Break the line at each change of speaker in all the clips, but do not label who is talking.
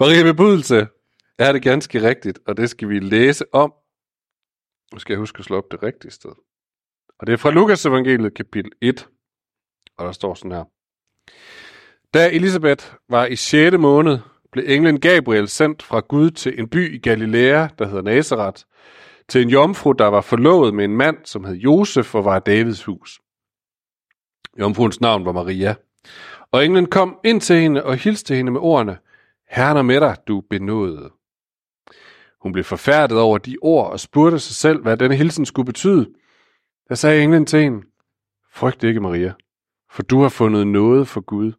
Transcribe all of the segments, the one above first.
Maria bebudelse er det ganske rigtigt, og det skal vi læse om. Nu skal jeg huske at slå op det rigtige sted. Og det er fra Lukas evangeliet kapitel 1, og der står sådan her. Da Elisabeth var i 6. måned, blev englen Gabriel sendt fra Gud til en by i Galilea, der hedder Nazareth, til en jomfru, der var forlovet med en mand, som hed Josef og var af Davids hus. Jomfruens navn var Maria. Og englen kom ind til hende og hilste hende med ordene, Herren er med dig, du benåede. Hun blev forfærdet over de ord og spurgte sig selv, hvad denne hilsen skulle betyde. Der sagde englen til hende, Frygt ikke, Maria, for du har fundet noget for Gud.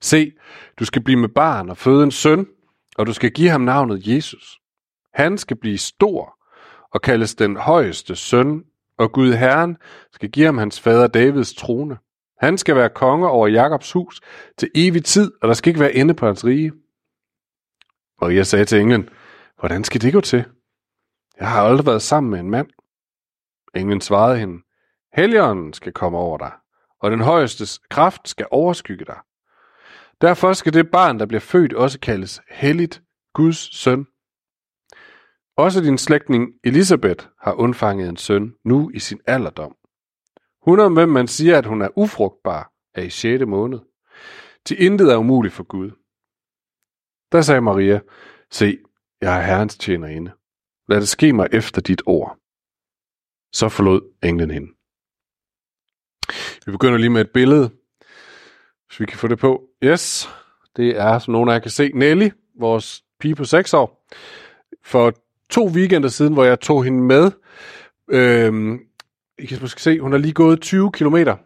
Se, du skal blive med barn og føde en søn, og du skal give ham navnet Jesus. Han skal blive stor og kaldes den højeste søn, og Gud Herren skal give ham hans fader Davids trone. Han skal være konge over Jakobs hus til evig tid, og der skal ikke være ende på hans rige. Maria sagde til englen, hvordan skal det gå til? Jeg har aldrig været sammen med en mand. Englen svarede hende, Helligånden skal komme over dig, og den højeste kraft skal overskygge dig. Derfor skal det barn, der bliver født, også kaldes helligt Guds søn. Også din slægtning Elisabeth har undfanget en søn, nu i sin alderdom. Hun om hvem man siger, at hun er ufrugtbar, er i 6. måned. Til intet er umuligt for Gud. Der sagde Maria, se, jeg er herrens tjenerinde. Lad det ske mig efter dit ord. Så forlod englen hende. Vi begynder lige med et billede, hvis vi kan få det på. Yes, det er, som nogen af jer kan se, Nelly, vores pige på 6 år. For to weekender siden, hvor jeg tog hende med. Øhm, I kan måske se, hun har lige gået 20 kilometer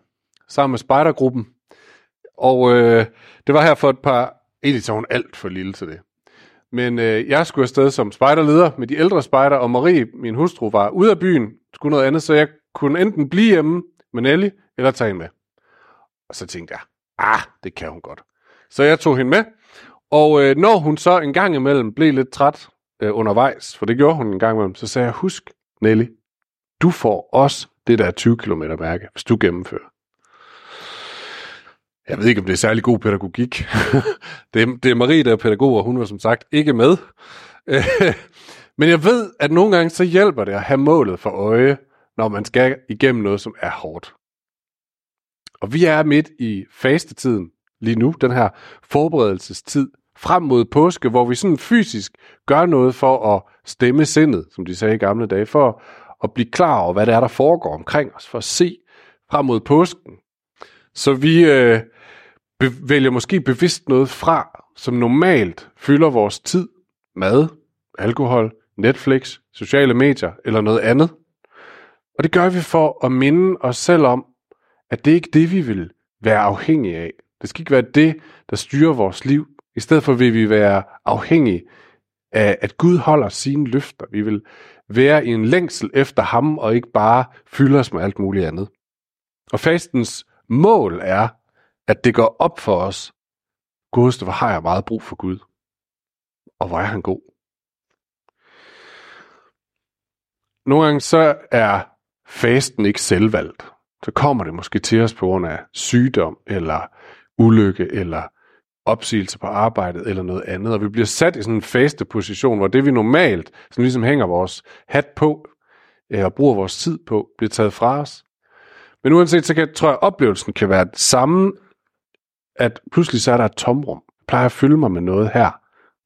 sammen med spejdergruppen. Og øh, det var her for et par... Egentlig så hun alt for lille til det. Men øh, jeg skulle afsted som spejderleder med de ældre spejder, og Marie, min hustru, var ude af byen, skulle noget andet, så jeg kunne enten blive hjemme med Nelly, eller tage hende med. Og så tænkte jeg, ah, det kan hun godt. Så jeg tog hende med, og øh, når hun så en gang imellem blev lidt træt øh, undervejs, for det gjorde hun en gang imellem, så sagde jeg, husk, Nelly, du får også det der 20 km mærke, hvis du gennemfører. Jeg ved ikke, om det er særlig god pædagogik. det, er, det er Marie, der er pædagog, og hun var som sagt ikke med. Men jeg ved, at nogle gange så hjælper det at have målet for øje, når man skal igennem noget, som er hårdt. Og vi er midt i fastetiden lige nu, den her forberedelsestid frem mod påske, hvor vi sådan fysisk gør noget for at stemme sindet, som de sagde i gamle dage, for at blive klar over, hvad det er, der foregår omkring os, for at se frem mod påsken. Så vi øh, be- vælger måske bevidst noget fra, som normalt fylder vores tid. Mad, alkohol, Netflix, sociale medier eller noget andet. Og det gør vi for at minde os selv om, at det ikke er det, vi vil være afhængige af. Det skal ikke være det, der styrer vores liv. I stedet for vil vi være afhængige af, at Gud holder sine løfter. Vi vil være i en længsel efter ham, og ikke bare fylde os med alt muligt andet. Og fastens mål er, at det går op for os. Godeste, hvor har jeg meget brug for Gud. Og hvor er han god. Nogle gange så er fasten ikke selvvalgt. Så kommer det måske til os på grund af sygdom, eller ulykke, eller opsigelse på arbejdet, eller noget andet. Og vi bliver sat i sådan en faste position, hvor det vi normalt som ligesom hænger vores hat på, øh, og bruger vores tid på, bliver taget fra os. Men uanset, så kan, tror jeg, at oplevelsen kan være det samme, at pludselig så er der et tomrum. Jeg plejer at fylde mig med noget her.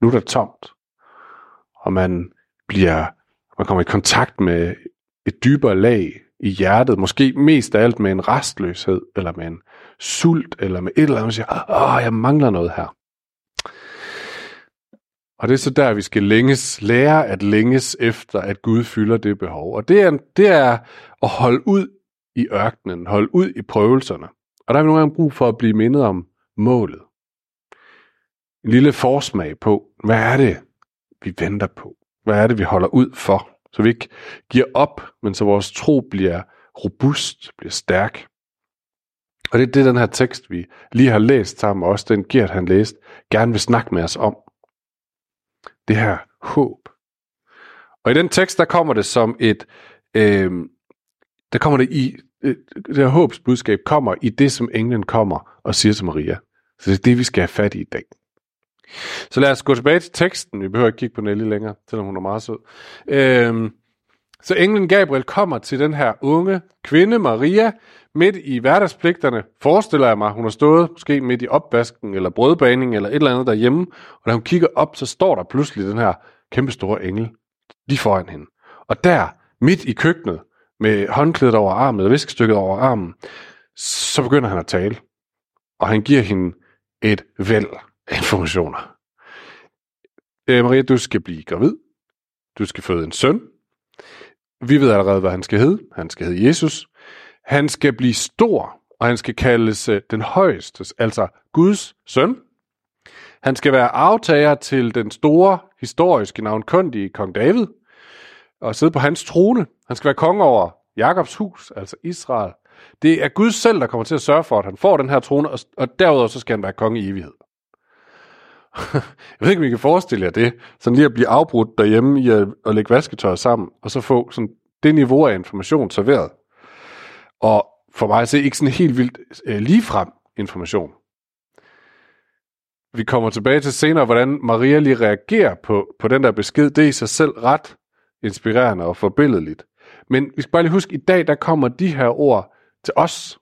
Nu er der tomt. Og man bliver, man kommer i kontakt med et dybere lag i hjertet. Måske mest af alt med en restløshed, eller med en sult, eller med et eller andet, man siger, åh, jeg mangler noget her. Og det er så der, vi skal længes, lære at længes efter, at Gud fylder det behov. Og det er, det er at holde ud i ørkenen, holde ud i prøvelserne. Og der har vi nogle gange brug for at blive mindet om målet. En lille forsmag på, hvad er det, vi venter på? Hvad er det, vi holder ud for? Så vi ikke giver op, men så vores tro bliver robust, bliver stærk. Og det er det, den her tekst, vi lige har læst sammen, og også den Gert, han læste, gerne vil snakke med os om. Det her håb. Og i den tekst, der kommer det som et, øh, der kommer det i, Øh, det her håbsbudskab kommer i det, som englen kommer og siger til Maria. Så det er det, vi skal have fat i i dag. Så lad os gå tilbage til teksten. Vi behøver ikke kigge på Nelly længere, selvom hun er meget sød. Øhm, så englen Gabriel kommer til den her unge kvinde, Maria, midt i hverdagspligterne, forestiller jeg mig, hun har stået måske midt i opvasken eller brødbaning eller et eller andet derhjemme, og da hun kigger op, så står der pludselig den her kæmpe store engel lige foran hende. Og der, midt i køkkenet, med håndklædet over armen, eller viskestykket over armen, så begynder han at tale. Og han giver hende et væld af informationer. Øh, Maria, du skal blive gravid. Du skal føde en søn. Vi ved allerede, hvad han skal hedde. Han skal hedde Jesus. Han skal blive stor, og han skal kaldes øh, den højeste, altså Guds søn. Han skal være aftager til den store historiske navnkundige kong David, og sidde på hans trone. Han skal være konge over Jakobs hus, altså Israel. Det er Gud selv, der kommer til at sørge for, at han får den her trone, og, og derudover så skal han være konge i evighed. jeg ved ikke, om I kan forestille jer det. Sådan lige at blive afbrudt derhjemme i at, at lægge vasketøj sammen, og så få sådan det niveau af information serveret. Og for mig er det ikke sådan helt vildt øh, ligefrem information. Vi kommer tilbage til senere, hvordan Maria lige reagerer på, på den der besked. Det er i sig selv ret inspirerende og forbilledeligt. Men vi skal bare lige huske, at i dag der kommer de her ord til os,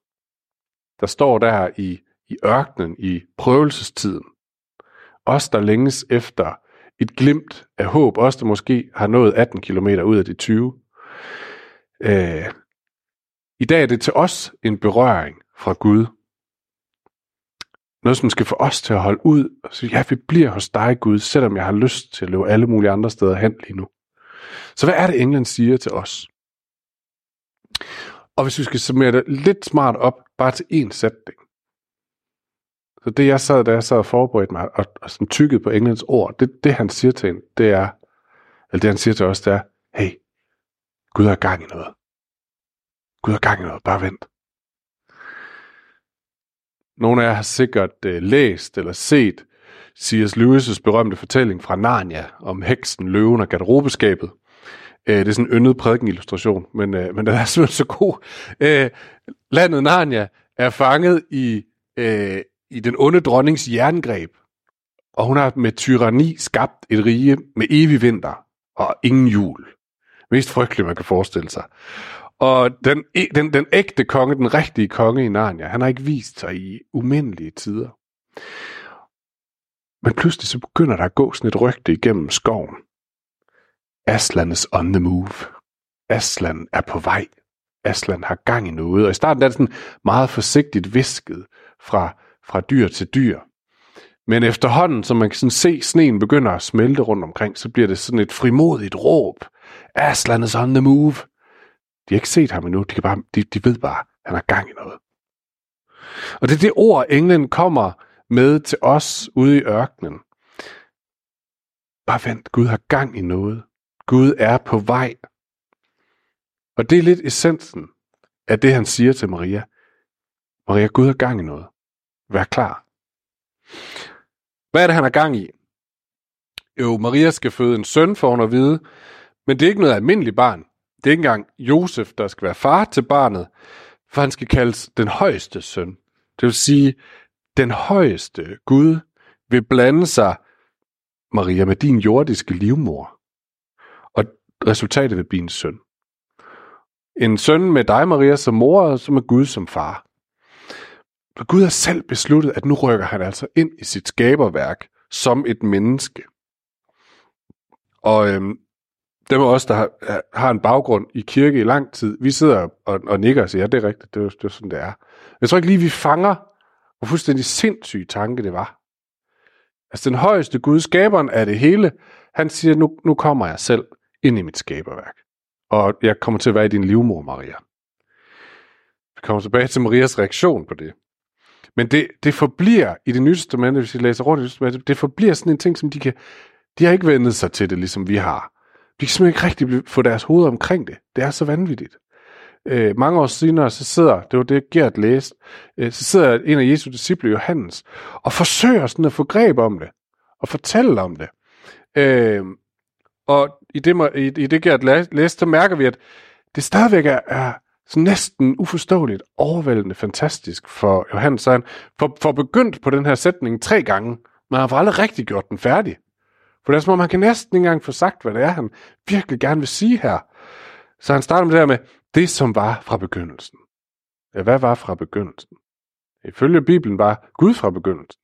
der står der i, i ørkenen, i prøvelsestiden. Os, der længes efter et glimt af håb. Os, der måske har nået 18 km ud af de 20. Øh, I dag er det til os en berøring fra Gud. Noget, som skal få os til at holde ud og sige, ja, vi bliver hos dig, Gud, selvom jeg har lyst til at løbe alle mulige andre steder hen lige nu. Så hvad er det, England siger til os? Og hvis vi skal summere det lidt smart op, bare til én sætning. Så det jeg sad, da jeg sad og forberedte mig, og, og sådan tykkede på Englands ord, det, det han siger til en, det er, eller det han siger til os, det er, hey, Gud har gang i noget. Gud har gang i noget, bare vent. Nogle af jer har sikkert uh, læst eller set C.S. Lewis' berømte fortælling fra Narnia om heksen, løven og garderobeskabet. Øh, det er sådan en yndet prædikenillustration, men, øh, men den er simpelthen så god. Øh, landet Narnia er fanget i, øh, i den onde dronnings jerngreb, og hun har med tyranni skabt et rige med evig vinter og ingen jul. Mest frygteligt, man kan forestille sig. Og den, e, den, den ægte konge, den rigtige konge i Narnia, han har ikke vist sig i umindelige tider. Men pludselig så begynder der at gå sådan et rygte igennem skoven. Aslan is on the move. Aslan er på vej. Aslan har gang i noget. Og i starten er det sådan meget forsigtigt visket fra, fra dyr til dyr. Men efterhånden, som man kan sådan se sneen begynder at smelte rundt omkring, så bliver det sådan et frimodigt råb. Aslan is on the move. De har ikke set ham endnu. De, kan bare, de, de ved bare, at han har gang i noget. Og det er det ord, englen kommer med til os ude i ørkenen. Bare vent, Gud har gang i noget. Gud er på vej. Og det er lidt essensen af det, han siger til Maria. Maria, Gud har gang i noget. Vær klar. Hvad er det, han har gang i? Jo, Maria skal føde en søn, for hun at vide, men det er ikke noget almindeligt barn. Det er ikke engang Josef, der skal være far til barnet, for han skal kaldes den højeste søn. Det vil sige, den højeste Gud vil blande sig, Maria, med din jordiske livmor. Resultatet vil blive en søn. En søn med dig, Maria, som mor, og som er Gud som far. For Gud har selv besluttet, at nu rykker han altså ind i sit skaberværk som et menneske. Og øhm, dem af os, der har, har en baggrund i kirke i lang tid, vi sidder og, og nikker og siger, ja, det er rigtigt, det er, det er sådan, det er. Jeg tror ikke lige, vi fanger, hvor fuldstændig sindssyg tanke det var. Altså den højeste Gud, skaberen af det hele, han siger, nu, nu kommer jeg selv ind i mit skaberværk. Og jeg kommer til at være i din livmor, Maria. Vi kommer tilbage til Marias reaktion på det. Men det, det forbliver i det nye testament, hvis vi læser rundt i det nye testament, det forbliver sådan en ting, som de kan, de har ikke vendet sig til det, ligesom vi har. De kan simpelthen ikke rigtig få deres hoved omkring det. Det er så vanvittigt. Øh, mange år senere, så sidder, det var det Gert læste, øh, så sidder en af Jesu disciple, Johannes, og forsøger sådan at få greb om det, og fortælle om det. Øh, og i det, i, i det Gert læste, så mærker vi, at det stadigvæk er, er så næsten uforståeligt, overvældende fantastisk for Johannes. Så han får, får begyndt på den her sætning tre gange, men han får aldrig rigtig gjort den færdig. For det er som om, han kan næsten ikke engang få sagt, hvad det er, han virkelig gerne vil sige her. Så han starter med det her med, det som var fra begyndelsen. Ja, hvad var fra begyndelsen? Ifølge Bibelen var Gud fra begyndelsen.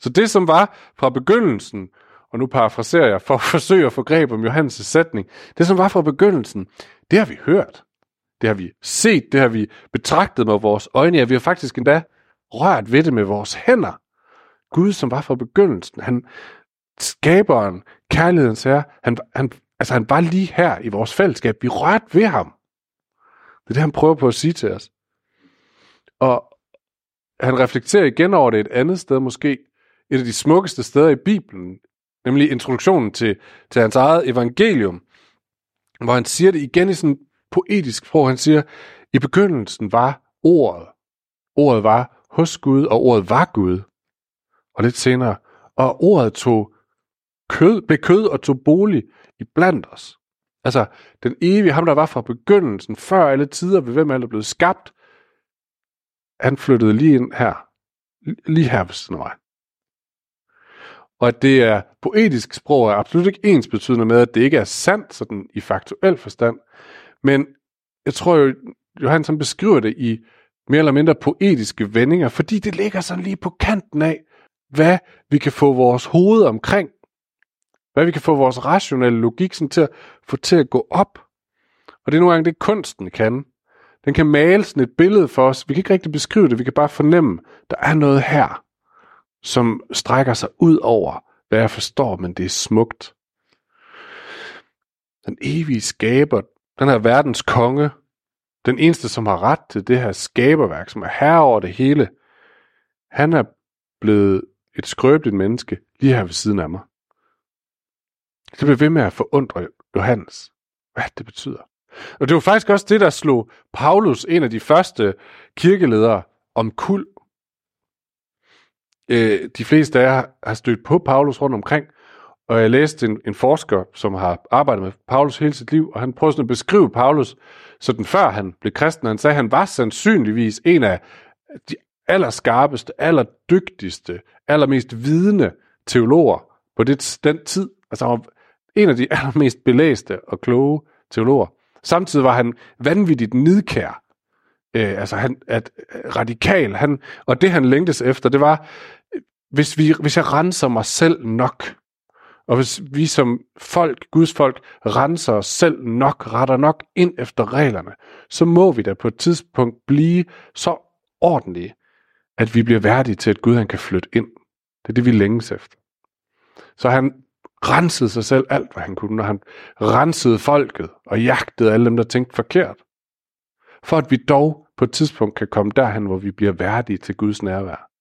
Så det, som var fra begyndelsen, og nu parafraserer jeg for at forsøge at få greb om Johannes' sætning, det, som var fra begyndelsen, det har vi hørt. Det har vi set, det har vi betragtet med vores øjne, ja, vi har faktisk endda rørt ved det med vores hænder. Gud, som var fra begyndelsen, han skaberen, kærlighedens herre, han, han, altså han var lige her i vores fællesskab. Vi rørte ved ham. Det er det, han prøver på at sige til os. Og han reflekterer igen over det et andet sted, måske et af de smukkeste steder i Bibelen, nemlig introduktionen til, til hans eget evangelium, hvor han siger det igen i sådan poetisk sprog. Han siger, i begyndelsen var ordet. Ordet var hos Gud, og ordet var Gud. Og lidt senere, og ordet tog kød, blev kød og tog bolig i blandt os. Altså, den evige, ham der var fra begyndelsen, før alle tider, ved hvem alt er blevet skabt, han flyttede lige ind her. Lige her ved siden af mig. Og at det er poetisk sprog er absolut ikke ens betydende med, at det ikke er sandt sådan i faktuel forstand. Men jeg tror jo, Johan som beskriver det i mere eller mindre poetiske vendinger, fordi det ligger sådan lige på kanten af, hvad vi kan få vores hoved omkring. Hvad vi kan få vores rationelle logik sådan til at få til at gå op. Og det er nogle gange det, kunsten kan. Den kan male sådan et billede for os. Vi kan ikke rigtig beskrive det, vi kan bare fornemme, der er noget her, som strækker sig ud over, hvad jeg forstår, men det er smukt. Den evige skaber, den her verdens konge, den eneste, som har ret til det her skaberværk, som er herre over det hele, han er blevet et skrøbeligt menneske lige her ved siden af mig. Det blev ved med at forundre Johannes, hvad det betyder. Og det var faktisk også det, der slog Paulus, en af de første kirkeledere, om kul. Øh, de fleste af jer har stødt på Paulus rundt omkring, og jeg læste en, en forsker, som har arbejdet med Paulus hele sit liv, og han prøvede sådan at beskrive Paulus, sådan før han blev kristen. Han sagde, at han var sandsynligvis en af de allerskarpeste, allerdygtigste, allermest vidende teologer på det, den tid. Altså han var en af de allermest belæste og kloge teologer. Samtidig var han vanvittigt nidkær. Øh, altså han at radikal. Han, og det han længtes efter, det var, hvis, vi, hvis jeg renser mig selv nok, og hvis vi som folk, Guds folk, renser os selv nok, retter nok ind efter reglerne, så må vi da på et tidspunkt blive så ordentlige, at vi bliver værdige til, at Gud han kan flytte ind. Det er det, vi længes efter. Så han rensede sig selv alt, hvad han kunne, når han rensede folket og jagtede alle dem, der tænkte forkert. For at vi dog på et tidspunkt kan komme derhen, hvor vi bliver værdige til Guds nærvær.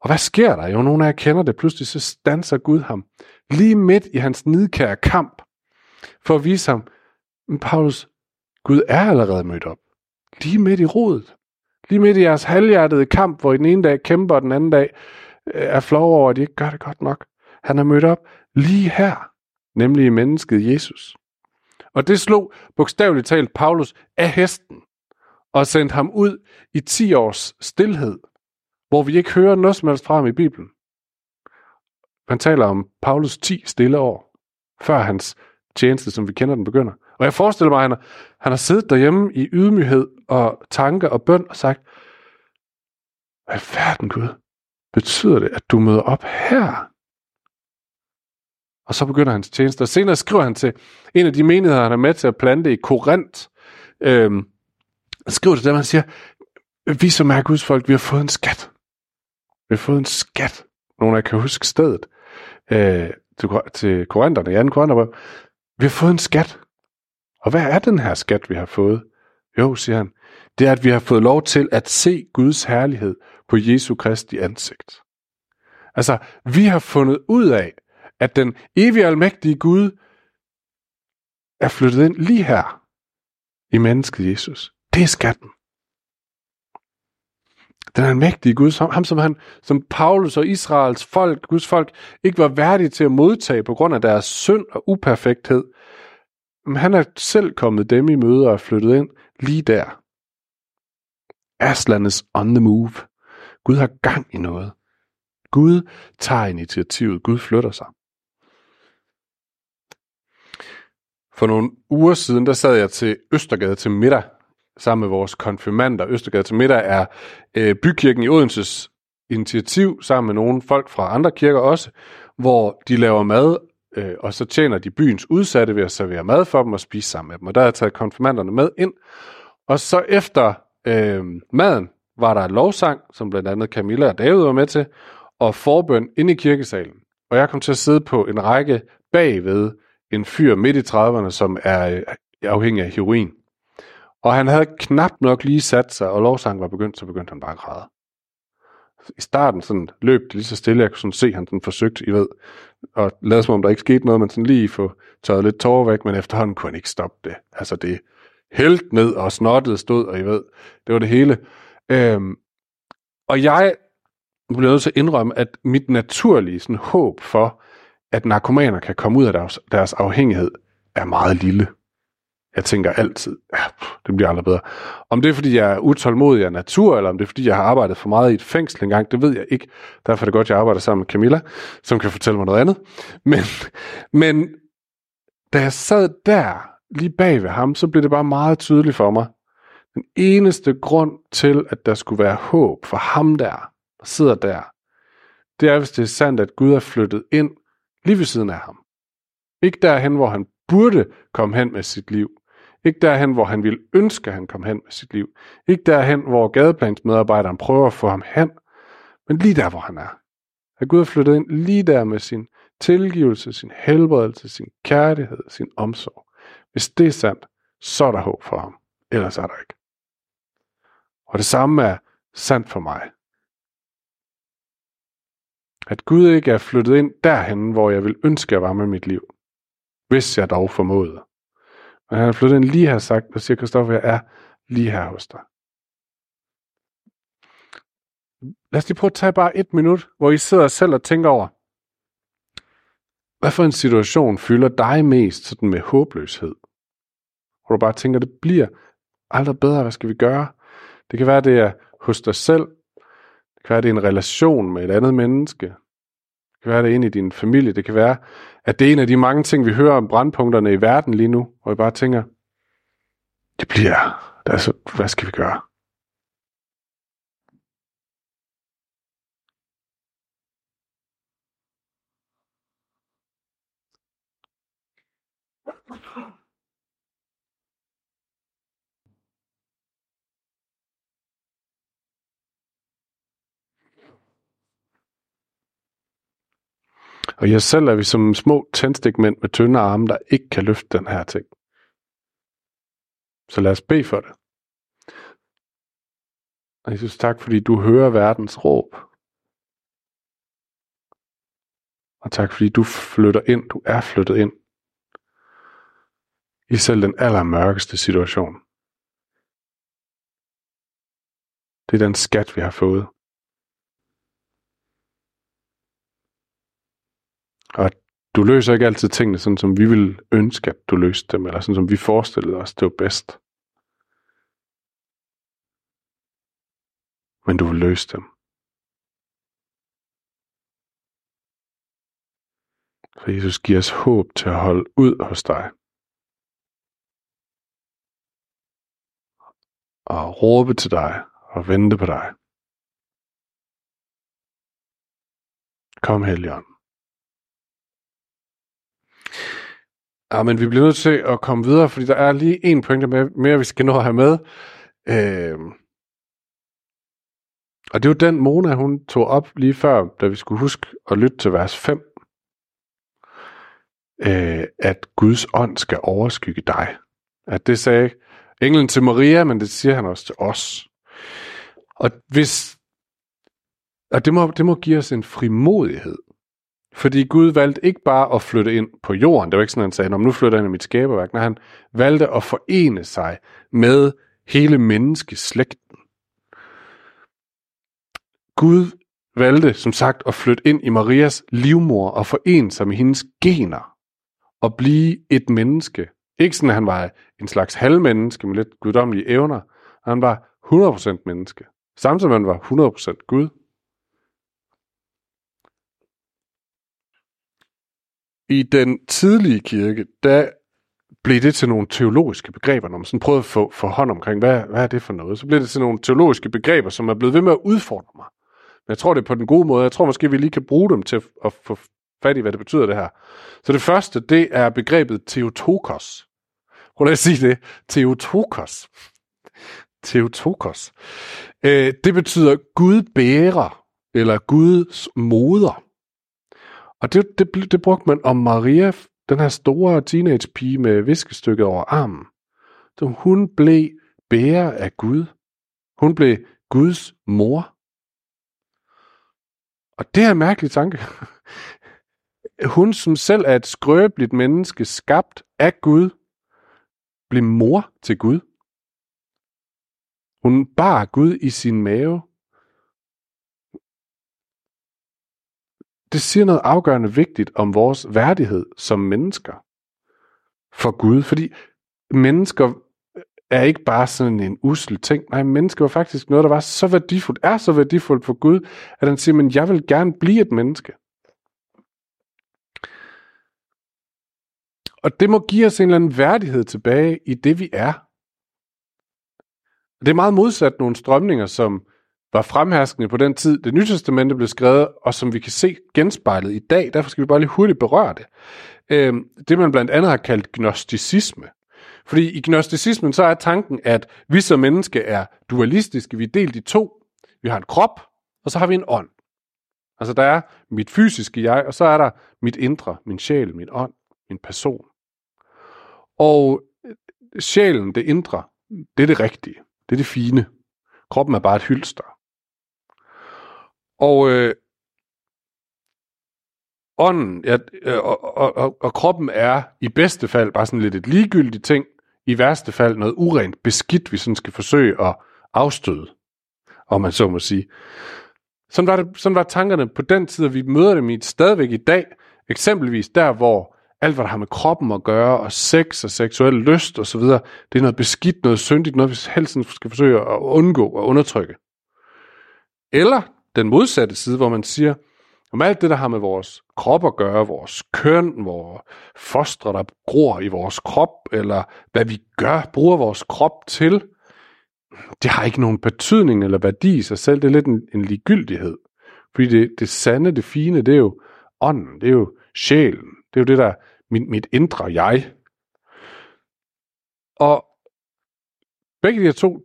Og hvad sker der? Jo, nogle af jer kender det. Pludselig så stanser Gud ham. Lige midt i hans nidkære kamp. For at vise ham, men Paulus, Gud er allerede mødt op. Lige midt i rodet. Lige midt i jeres halvhjertede kamp, hvor I den ene dag kæmper, og den anden dag øh, er flov over, at I ikke gør det godt nok. Han er mødt op lige her, nemlig i mennesket Jesus. Og det slog bogstaveligt talt Paulus af hesten og sendte ham ud i 10 års stillhed, hvor vi ikke hører noget som helst fra ham i Bibelen. Man taler om Paulus 10 stille år, før hans tjeneste, som vi kender den, begynder. Og jeg forestiller mig, at han har, han har siddet derhjemme i ydmyghed og tanke og bøn og sagt, hvad verden Gud, betyder det, at du møder op her? Og så begynder hans tjeneste. Og senere skriver han til en af de menigheder, han er med til at plante i Korinth. Øhm, skriver til dem, han siger, vi som er Guds folk, vi har fået en skat. Vi har fået en skat. Nogle af jer kan huske stedet øh, til, til Korintherne, i 2. Korintherbrev. Vi har fået en skat. Og hvad er den her skat, vi har fået? Jo, siger han, det er, at vi har fået lov til at se Guds herlighed på Jesu Kristi ansigt. Altså, vi har fundet ud af, at den evige almægtige Gud er flyttet ind lige her i mennesket Jesus. Det er skatten. Den almægtige Gud, som, ham som, han, som Paulus og Israels folk, Guds folk, ikke var værdige til at modtage på grund af deres synd og uperfekthed. Men han er selv kommet dem i møde og flyttet ind lige der. Aslan is on the move. Gud har gang i noget. Gud tager initiativet. Gud flytter sig. For nogle uger siden, der sad jeg til Østergade til middag sammen med vores konfirmander. Østergade til middag er øh, bykirken i Odenses initiativ sammen med nogle folk fra andre kirker også, hvor de laver mad, øh, og så tjener de byens udsatte ved at servere mad for dem og spise sammen med dem. Og der har jeg taget konfirmanderne med ind. Og så efter øh, maden var der en lovsang, som blandt andet Camilla og David var med til, og forbøn inde i kirkesalen. Og jeg kom til at sidde på en række bagved en fyr midt i 30'erne, som er øh, afhængig af heroin. Og han havde knap nok lige sat sig, og lovsangen var begyndt, så begyndte han bare at græde. I starten sådan løb det lige så stille, jeg kunne sådan se, at han sådan forsøgte, I ved, og lade som om der ikke skete noget, men sådan lige få tørret lidt tårer væk, men efterhånden kunne han ikke stoppe det. Altså det helt ned og snottet stod, og I ved, det var det hele. Øhm, og jeg blev nødt til at indrømme, at mit naturlige sådan, håb for, at narkomaner kan komme ud af deres, deres afhængighed, er meget lille. Jeg tænker altid, ja, det bliver aldrig bedre. Om det er, fordi jeg er utålmodig af natur, eller om det er, fordi jeg har arbejdet for meget i et fængsel engang, det ved jeg ikke. Derfor er det godt, at jeg arbejder sammen med Camilla, som kan fortælle mig noget andet. Men, men da jeg sad der, lige bag ved ham, så blev det bare meget tydeligt for mig. Den eneste grund til, at der skulle være håb for ham der, der sidder der, det er, hvis det er sandt, at Gud er flyttet ind lige ved siden af ham. Ikke derhen, hvor han burde komme hen med sit liv. Ikke derhen, hvor han ville ønske, at han kom hen med sit liv. Ikke derhen, hvor gadeplansmedarbejderen prøver at få ham hen. Men lige der, hvor han er. At Gud har flyttet ind lige der med sin tilgivelse, sin helbredelse, sin kærlighed, sin omsorg. Hvis det er sandt, så er der håb for ham. Ellers er der ikke. Og det samme er sandt for mig. At Gud ikke er flyttet ind derhen, hvor jeg vil ønske, at være med mit liv. Hvis jeg dog formåede. Men han er flyttet ind lige her sagt, og siger Kristoffer, jeg er lige her hos dig. Lad os lige prøve at tage bare et minut, hvor I sidder selv og tænker over, hvad for en situation fylder dig mest sådan med håbløshed? Hvor du bare tænker, det bliver aldrig bedre, hvad skal vi gøre? Det kan være, det er hos dig selv. Det kan være, det er en relation med et andet menneske. Det kan være, det er en i din familie. Det kan være, at det er en af de mange ting, vi hører om brandpunkterne i verden lige nu, hvor jeg bare tænker, det bliver, altså, hvad skal vi gøre? Og jeg selv er vi som små tændstikmænd med tynde arme, der ikke kan løfte den her ting. Så lad os bede for det. Og Jesus, tak fordi du hører verdens råb. Og tak fordi du flytter ind, du er flyttet ind. I selv den allermørkeste situation. Det er den skat, vi har fået. Og du løser ikke altid tingene sådan, som vi vil ønske, at du løste dem, eller sådan, som vi forestillede os, det var bedst. Men du vil løse dem. For Jesus giver os håb til at holde ud hos dig. Og råbe til dig og vente på dig. Kom, Helion. Ja, men vi bliver nødt til at komme videre, fordi der er lige en pointe med, mere, vi skal nå at have med. Øh, og det er jo den, Mona hun tog op lige før, da vi skulle huske at lytte til vers 5. Øh, at Guds ånd skal overskygge dig. At det sagde englen til Maria, men det siger han også til os. Og hvis og det må, det må give os en frimodighed fordi Gud valgte ikke bare at flytte ind på jorden. Det var ikke sådan, han sagde, nu flytter jeg ind i mit skaberværk. Når han valgte at forene sig med hele menneskeslægten. Gud valgte, som sagt, at flytte ind i Marias livmor og forene sig med hendes gener og blive et menneske. Ikke sådan, at han var en slags halvmenneske med lidt guddommelige evner. Han var 100% menneske. Samtidig med, at han var 100% Gud. I den tidlige kirke, der blev det til nogle teologiske begreber, når man sådan prøvede at få, få hånd omkring, hvad, hvad er det for noget? Så blev det til nogle teologiske begreber, som er blevet ved med at udfordre mig. Men jeg tror, det er på den gode måde. Jeg tror måske, vi lige kan bruge dem til at, få fat i, hvad det betyder, det her. Så det første, det er begrebet Theotokos. Prøv at sige det. Theotokos. Theotokos. Øh, det betyder Gud bærer, eller Guds moder. Og det, det, det brugte man om Maria, den her store teenage-pige med viskestykket over armen. Så hun blev bærer af Gud. Hun blev Guds mor. Og det er en mærkelig tanke. Hun, som selv er et skrøbeligt menneske, skabt af Gud, blev mor til Gud. Hun bar Gud i sin mave. Det siger noget afgørende vigtigt om vores værdighed som mennesker for Gud, fordi mennesker øh, er ikke bare sådan en usel ting. Nej, mennesker var faktisk noget, der var så værdifuldt, er så værdifuldt for Gud, at han siger, men jeg vil gerne blive et menneske. Og det må give os en eller anden værdighed tilbage i det, vi er. Det er meget modsat nogle strømninger, som var fremherskende på den tid, det nye testamente blev skrevet, og som vi kan se genspejlet i dag. Derfor skal vi bare lige hurtigt berøre det. Øh, det man blandt andet har kaldt gnosticisme. Fordi i gnosticismen så er tanken, at vi som menneske er dualistiske. Vi er delt i to. Vi har en krop, og så har vi en ånd. Altså der er mit fysiske jeg, og så er der mit indre, min sjæl, min ånd, min person. Og sjælen, det indre, det er det rigtige. Det er det fine. Kroppen er bare et hylster. Og øh, ånden ja, øh, og, og, og, og kroppen er i bedste fald bare sådan lidt et ligegyldigt ting, i værste fald noget urent beskidt, vi sådan skal forsøge at afstøde, om man så må sige. Sådan var, det, sådan var tankerne på den tid, og vi møder dem i stadigvæk i dag, eksempelvis der, hvor alt, hvad der har med kroppen at gøre, og sex og seksuel lyst osv., det er noget beskidt, noget syndigt, noget vi helst skal forsøge at undgå og undertrykke. Eller den modsatte side, hvor man siger, om alt det, der har med vores krop at gøre, vores køn, vores fostre, der gror i vores krop, eller hvad vi gør, bruger vores krop til, det har ikke nogen betydning eller værdi i sig selv. Det er lidt en, en ligegyldighed. Fordi det, det sande, det fine, det er jo ånden, det er jo sjælen, det er jo det, der mit, mit indre jeg. Og begge de her to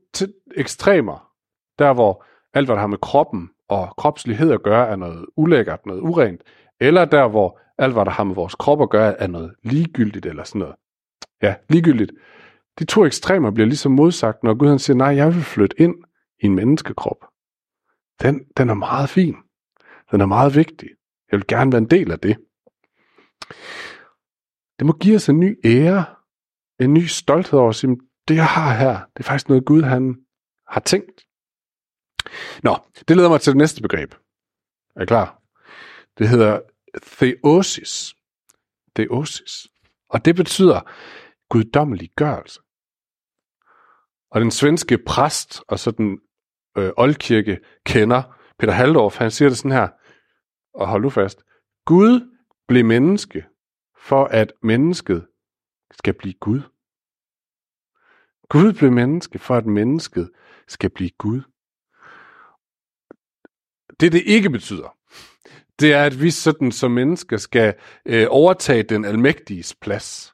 ekstremer, der hvor alt, hvad der har med kroppen og kropslighed at gøre, er noget ulækkert, noget urent, eller der, hvor alt, hvad der har med vores krop at gøre, er noget ligegyldigt eller sådan noget. Ja, ligegyldigt. De to ekstremer bliver ligesom modsagt, når Gud han siger, nej, jeg vil flytte ind i en menneskekrop. Den, den er meget fin. Den er meget vigtig. Jeg vil gerne være en del af det. Det må give os en ny ære, en ny stolthed over at sige, det jeg har her, det er faktisk noget Gud han har tænkt. Nå, det leder mig til det næste begreb. Er I klar? Det hedder theosis. Theosis. Og det betyder guddommelig gørelse. Og den svenske præst og så den øh, oldkirke kender, Peter Haldorf, han siger det sådan her, og hold nu fast. Gud blev menneske, for at mennesket skal blive Gud. Gud blev menneske, for at mennesket skal blive Gud. Det, det ikke betyder, det er, at vi sådan som mennesker skal øh, overtage den almægtiges plads.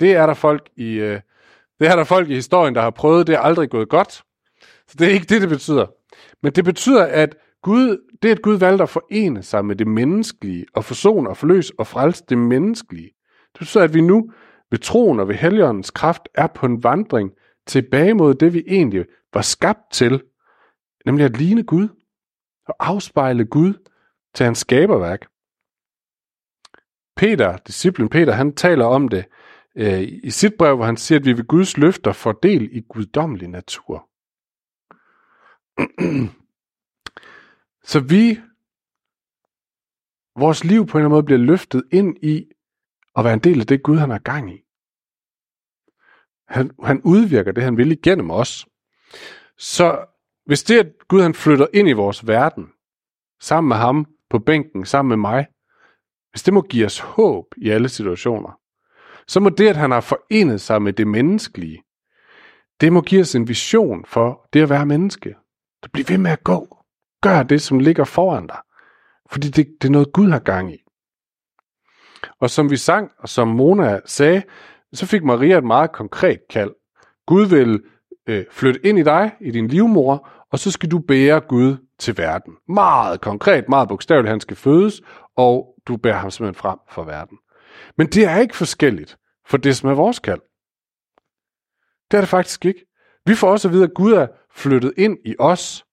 Det er der folk i øh, det er der folk i historien, der har prøvet. Det er aldrig gået godt. Så det er ikke det, det betyder. Men det betyder, at Gud, det at Gud valgte at forene sig med det menneskelige, og forsone og forløse og frelse det menneskelige. Det betyder, at vi nu ved troen og ved Helligåndens kraft er på en vandring tilbage mod det, vi egentlig var skabt til, nemlig at ligne Gud og afspejle Gud til hans skaberværk. Peter, disciplen Peter, han taler om det øh, i sit brev, hvor han siger, at vi ved Guds løfter får del i guddommelig natur. Så vi, vores liv på en eller anden måde bliver løftet ind i at være en del af det Gud, han har gang i. Han, han udvirker det, han vil igennem os. Så hvis det, at Gud han flytter ind i vores verden, sammen med ham på bænken, sammen med mig, hvis det må give os håb i alle situationer, så må det, at han har forenet sig med det menneskelige, det må give os en vision for det at være menneske. Så bliv ved med at gå. Gør det, som ligger foran dig. Fordi det, det er noget, Gud har gang i. Og som vi sang, og som Mona sagde, så fik Maria et meget konkret kald. Gud vil øh, flytte ind i dig, i din livmor, og så skal du bære Gud til verden. Meget konkret, meget bogstaveligt, han skal fødes, og du bærer ham simpelthen frem for verden. Men det er ikke forskelligt for det, som er vores kald. Det er det faktisk ikke. Vi får også at vide, at Gud er flyttet ind i os,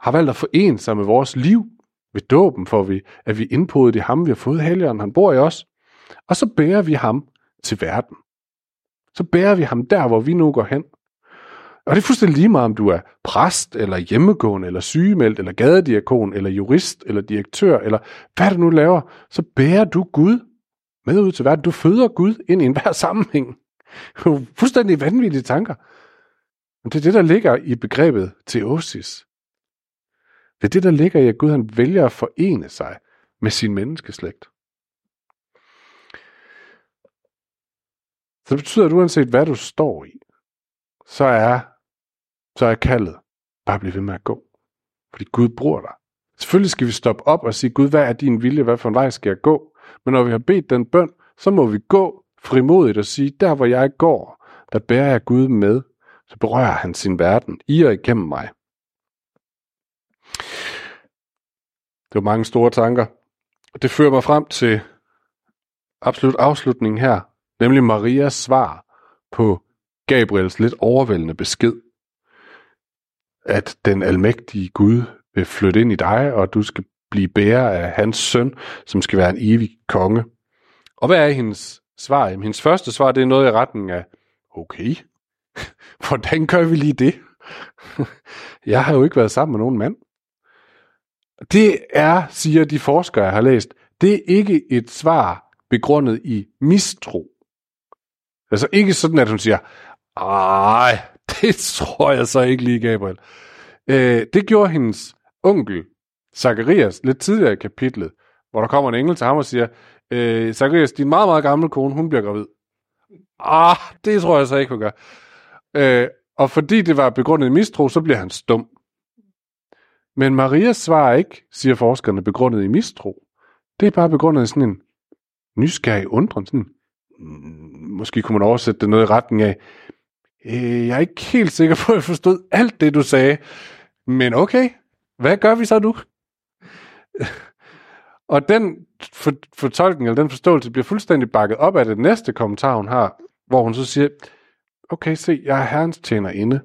har valgt at forene sig med vores liv. Ved dåben får vi, at vi indpodet i ham, vi har fået helgeren, han bor i os. Og så bærer vi ham til verden. Så bærer vi ham der, hvor vi nu går hen. Og det er fuldstændig lige meget, om du er præst, eller hjemmegående, eller sygemeldt, eller gadediakon, eller jurist, eller direktør, eller hvad du nu laver, så bærer du Gud med ud til verden. Du føder Gud ind i enhver sammenhæng. Fuldstændig vanvittige tanker. Men det er det, der ligger i begrebet teosis. Det er det, der ligger i, at Gud han vælger at forene sig med sin menneskeslægt. Så det betyder, at uanset hvad du står i, så er, så er kaldet bare at blive ved med at gå. Fordi Gud bruger dig. Selvfølgelig skal vi stoppe op og sige, Gud, hvad er din vilje? Hvad for en vej skal jeg gå? Men når vi har bedt den bøn, så må vi gå frimodigt og sige, der hvor jeg går, der bærer jeg Gud med. Så berører han sin verden i og igennem mig. Det var mange store tanker. Og det fører mig frem til absolut afslutningen her, nemlig Marias svar på Gabriels lidt overvældende besked, at den almægtige Gud vil flytte ind i dig, og du skal blive bærer af hans søn, som skal være en evig konge. Og hvad er hendes svar? Jamen, hendes første svar, det er noget i retning af, okay, hvordan gør vi lige det? jeg har jo ikke været sammen med nogen mand. Det er, siger de forskere, jeg har læst, det er ikke et svar begrundet i mistro. Altså ikke sådan, at hun siger, ej, det tror jeg så ikke lige, Gabriel. Øh, det gjorde hendes onkel, Zacharias, lidt tidligere i kapitlet, hvor der kommer en engel til ham og siger, øh, Zacharias, din meget, meget gamle kone, hun bliver gravid. Ah, det tror jeg så ikke, hun gør. Øh, og fordi det var begrundet i mistro, så bliver han stum. Men Marias svar er ikke, siger forskerne, begrundet i mistro. Det er bare begrundet i sådan en nysgerrig undren. Sådan, måske kunne man oversætte det noget i retning af, øh, jeg er ikke helt sikker på, at jeg forstod alt det, du sagde. Men okay, hvad gør vi så nu? Og den for, fortolkning, eller den forståelse, bliver fuldstændig bakket op af det næste kommentar, hun har, hvor hun så siger, okay, se, jeg er herrens tjener inde.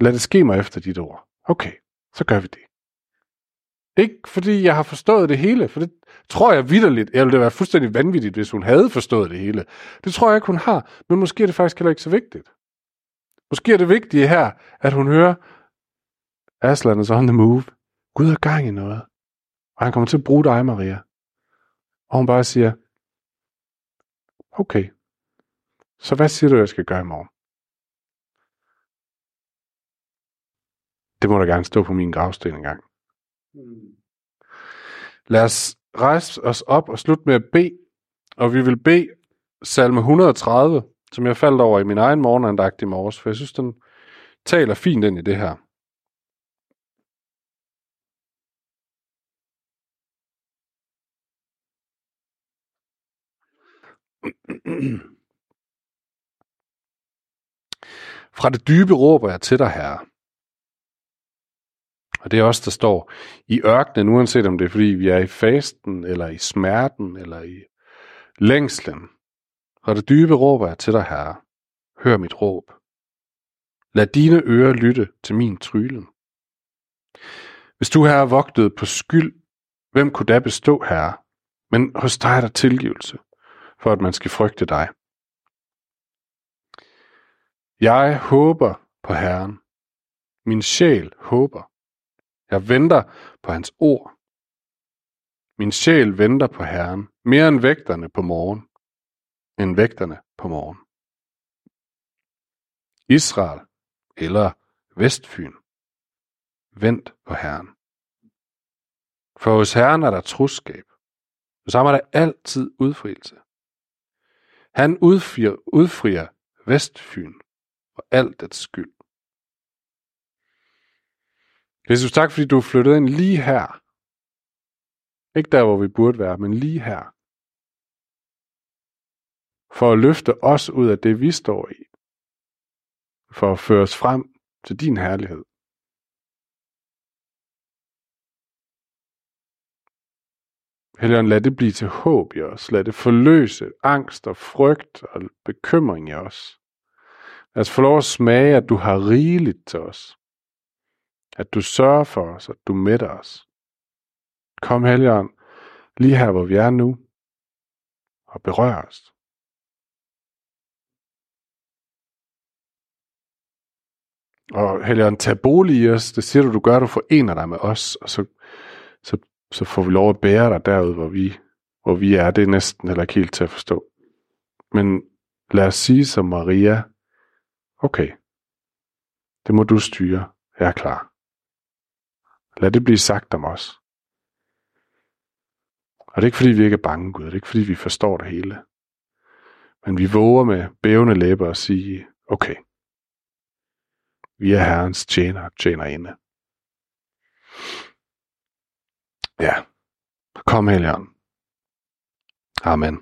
Lad det ske mig efter dit ord. Okay, så gør vi det. Ikke fordi jeg har forstået det hele, for det tror jeg vidderligt, jeg ville være fuldstændig vanvittigt, hvis hun havde forstået det hele. Det tror jeg ikke, hun har, men måske er det faktisk heller ikke så vigtigt. Måske er det vigtige her, at hun hører, Aslan is on the move. Gud har gang i noget. Og han kommer til at bruge dig, Maria. Og hun bare siger, okay, så hvad siger du, jeg skal gøre i morgen? Det må der gerne stå på min gravsten engang. Mm. Lad os rejse os op og slutte med at bede. Og vi vil bede salme 130, som jeg faldt over i min egen morgenandagt i morges, for jeg synes, den taler fint ind i det her. Fra det dybe råber jeg til dig, Herre. Og det er også der står i ørkenen, uanset om det er fordi vi er i fasten, eller i smerten, eller i længslen. Fra det dybe råber jeg til dig, Herre. Hør mit råb. Lad dine ører lytte til min trylen. Hvis du, Herre, vogtede på skyld, hvem kunne da bestå, Herre? Men hos dig er der tilgivelse for at man skal frygte dig. Jeg håber på Herren. Min sjæl håber. Jeg venter på hans ord. Min sjæl venter på Herren, mere end vægterne på morgen, end vægterne på morgen. Israel eller Vestfyn. Vent på Herren. For hos Herren er der troskab, Så er der altid udfrielse. Han udfrier, udfrier Vestfyn og alt dets skyld. Jesus, tak fordi du er flyttet ind lige her. Ikke der, hvor vi burde være, men lige her. For at løfte os ud af det, vi står i. For at føre os frem til din herlighed. Helligånd, lad det blive til håb i os. Lad det forløse angst og frygt og bekymring i os. Lad os få lov at smage, at du har rigeligt til os. At du sørger for os, at du mætter os. Kom, Helligånd, lige her, hvor vi er nu, og berør os. Og Helligånd, tag bolig i os. Det siger du, du gør, du forener dig med os, og så, så, så får vi lov at bære dig derud, hvor vi, hvor vi er. Det er næsten heller ikke helt til at forstå. Men lad os sige som Maria, okay, det må du styre. Jeg er klar. Lad det blive sagt om os. Og det er ikke fordi, vi ikke er bange, Gud. Det er ikke fordi, vi forstår det hele. Men vi våger med bævende læber at sige, okay, vi er Herrens tjener, tjenerinde. Ja, kom Helion. Amen.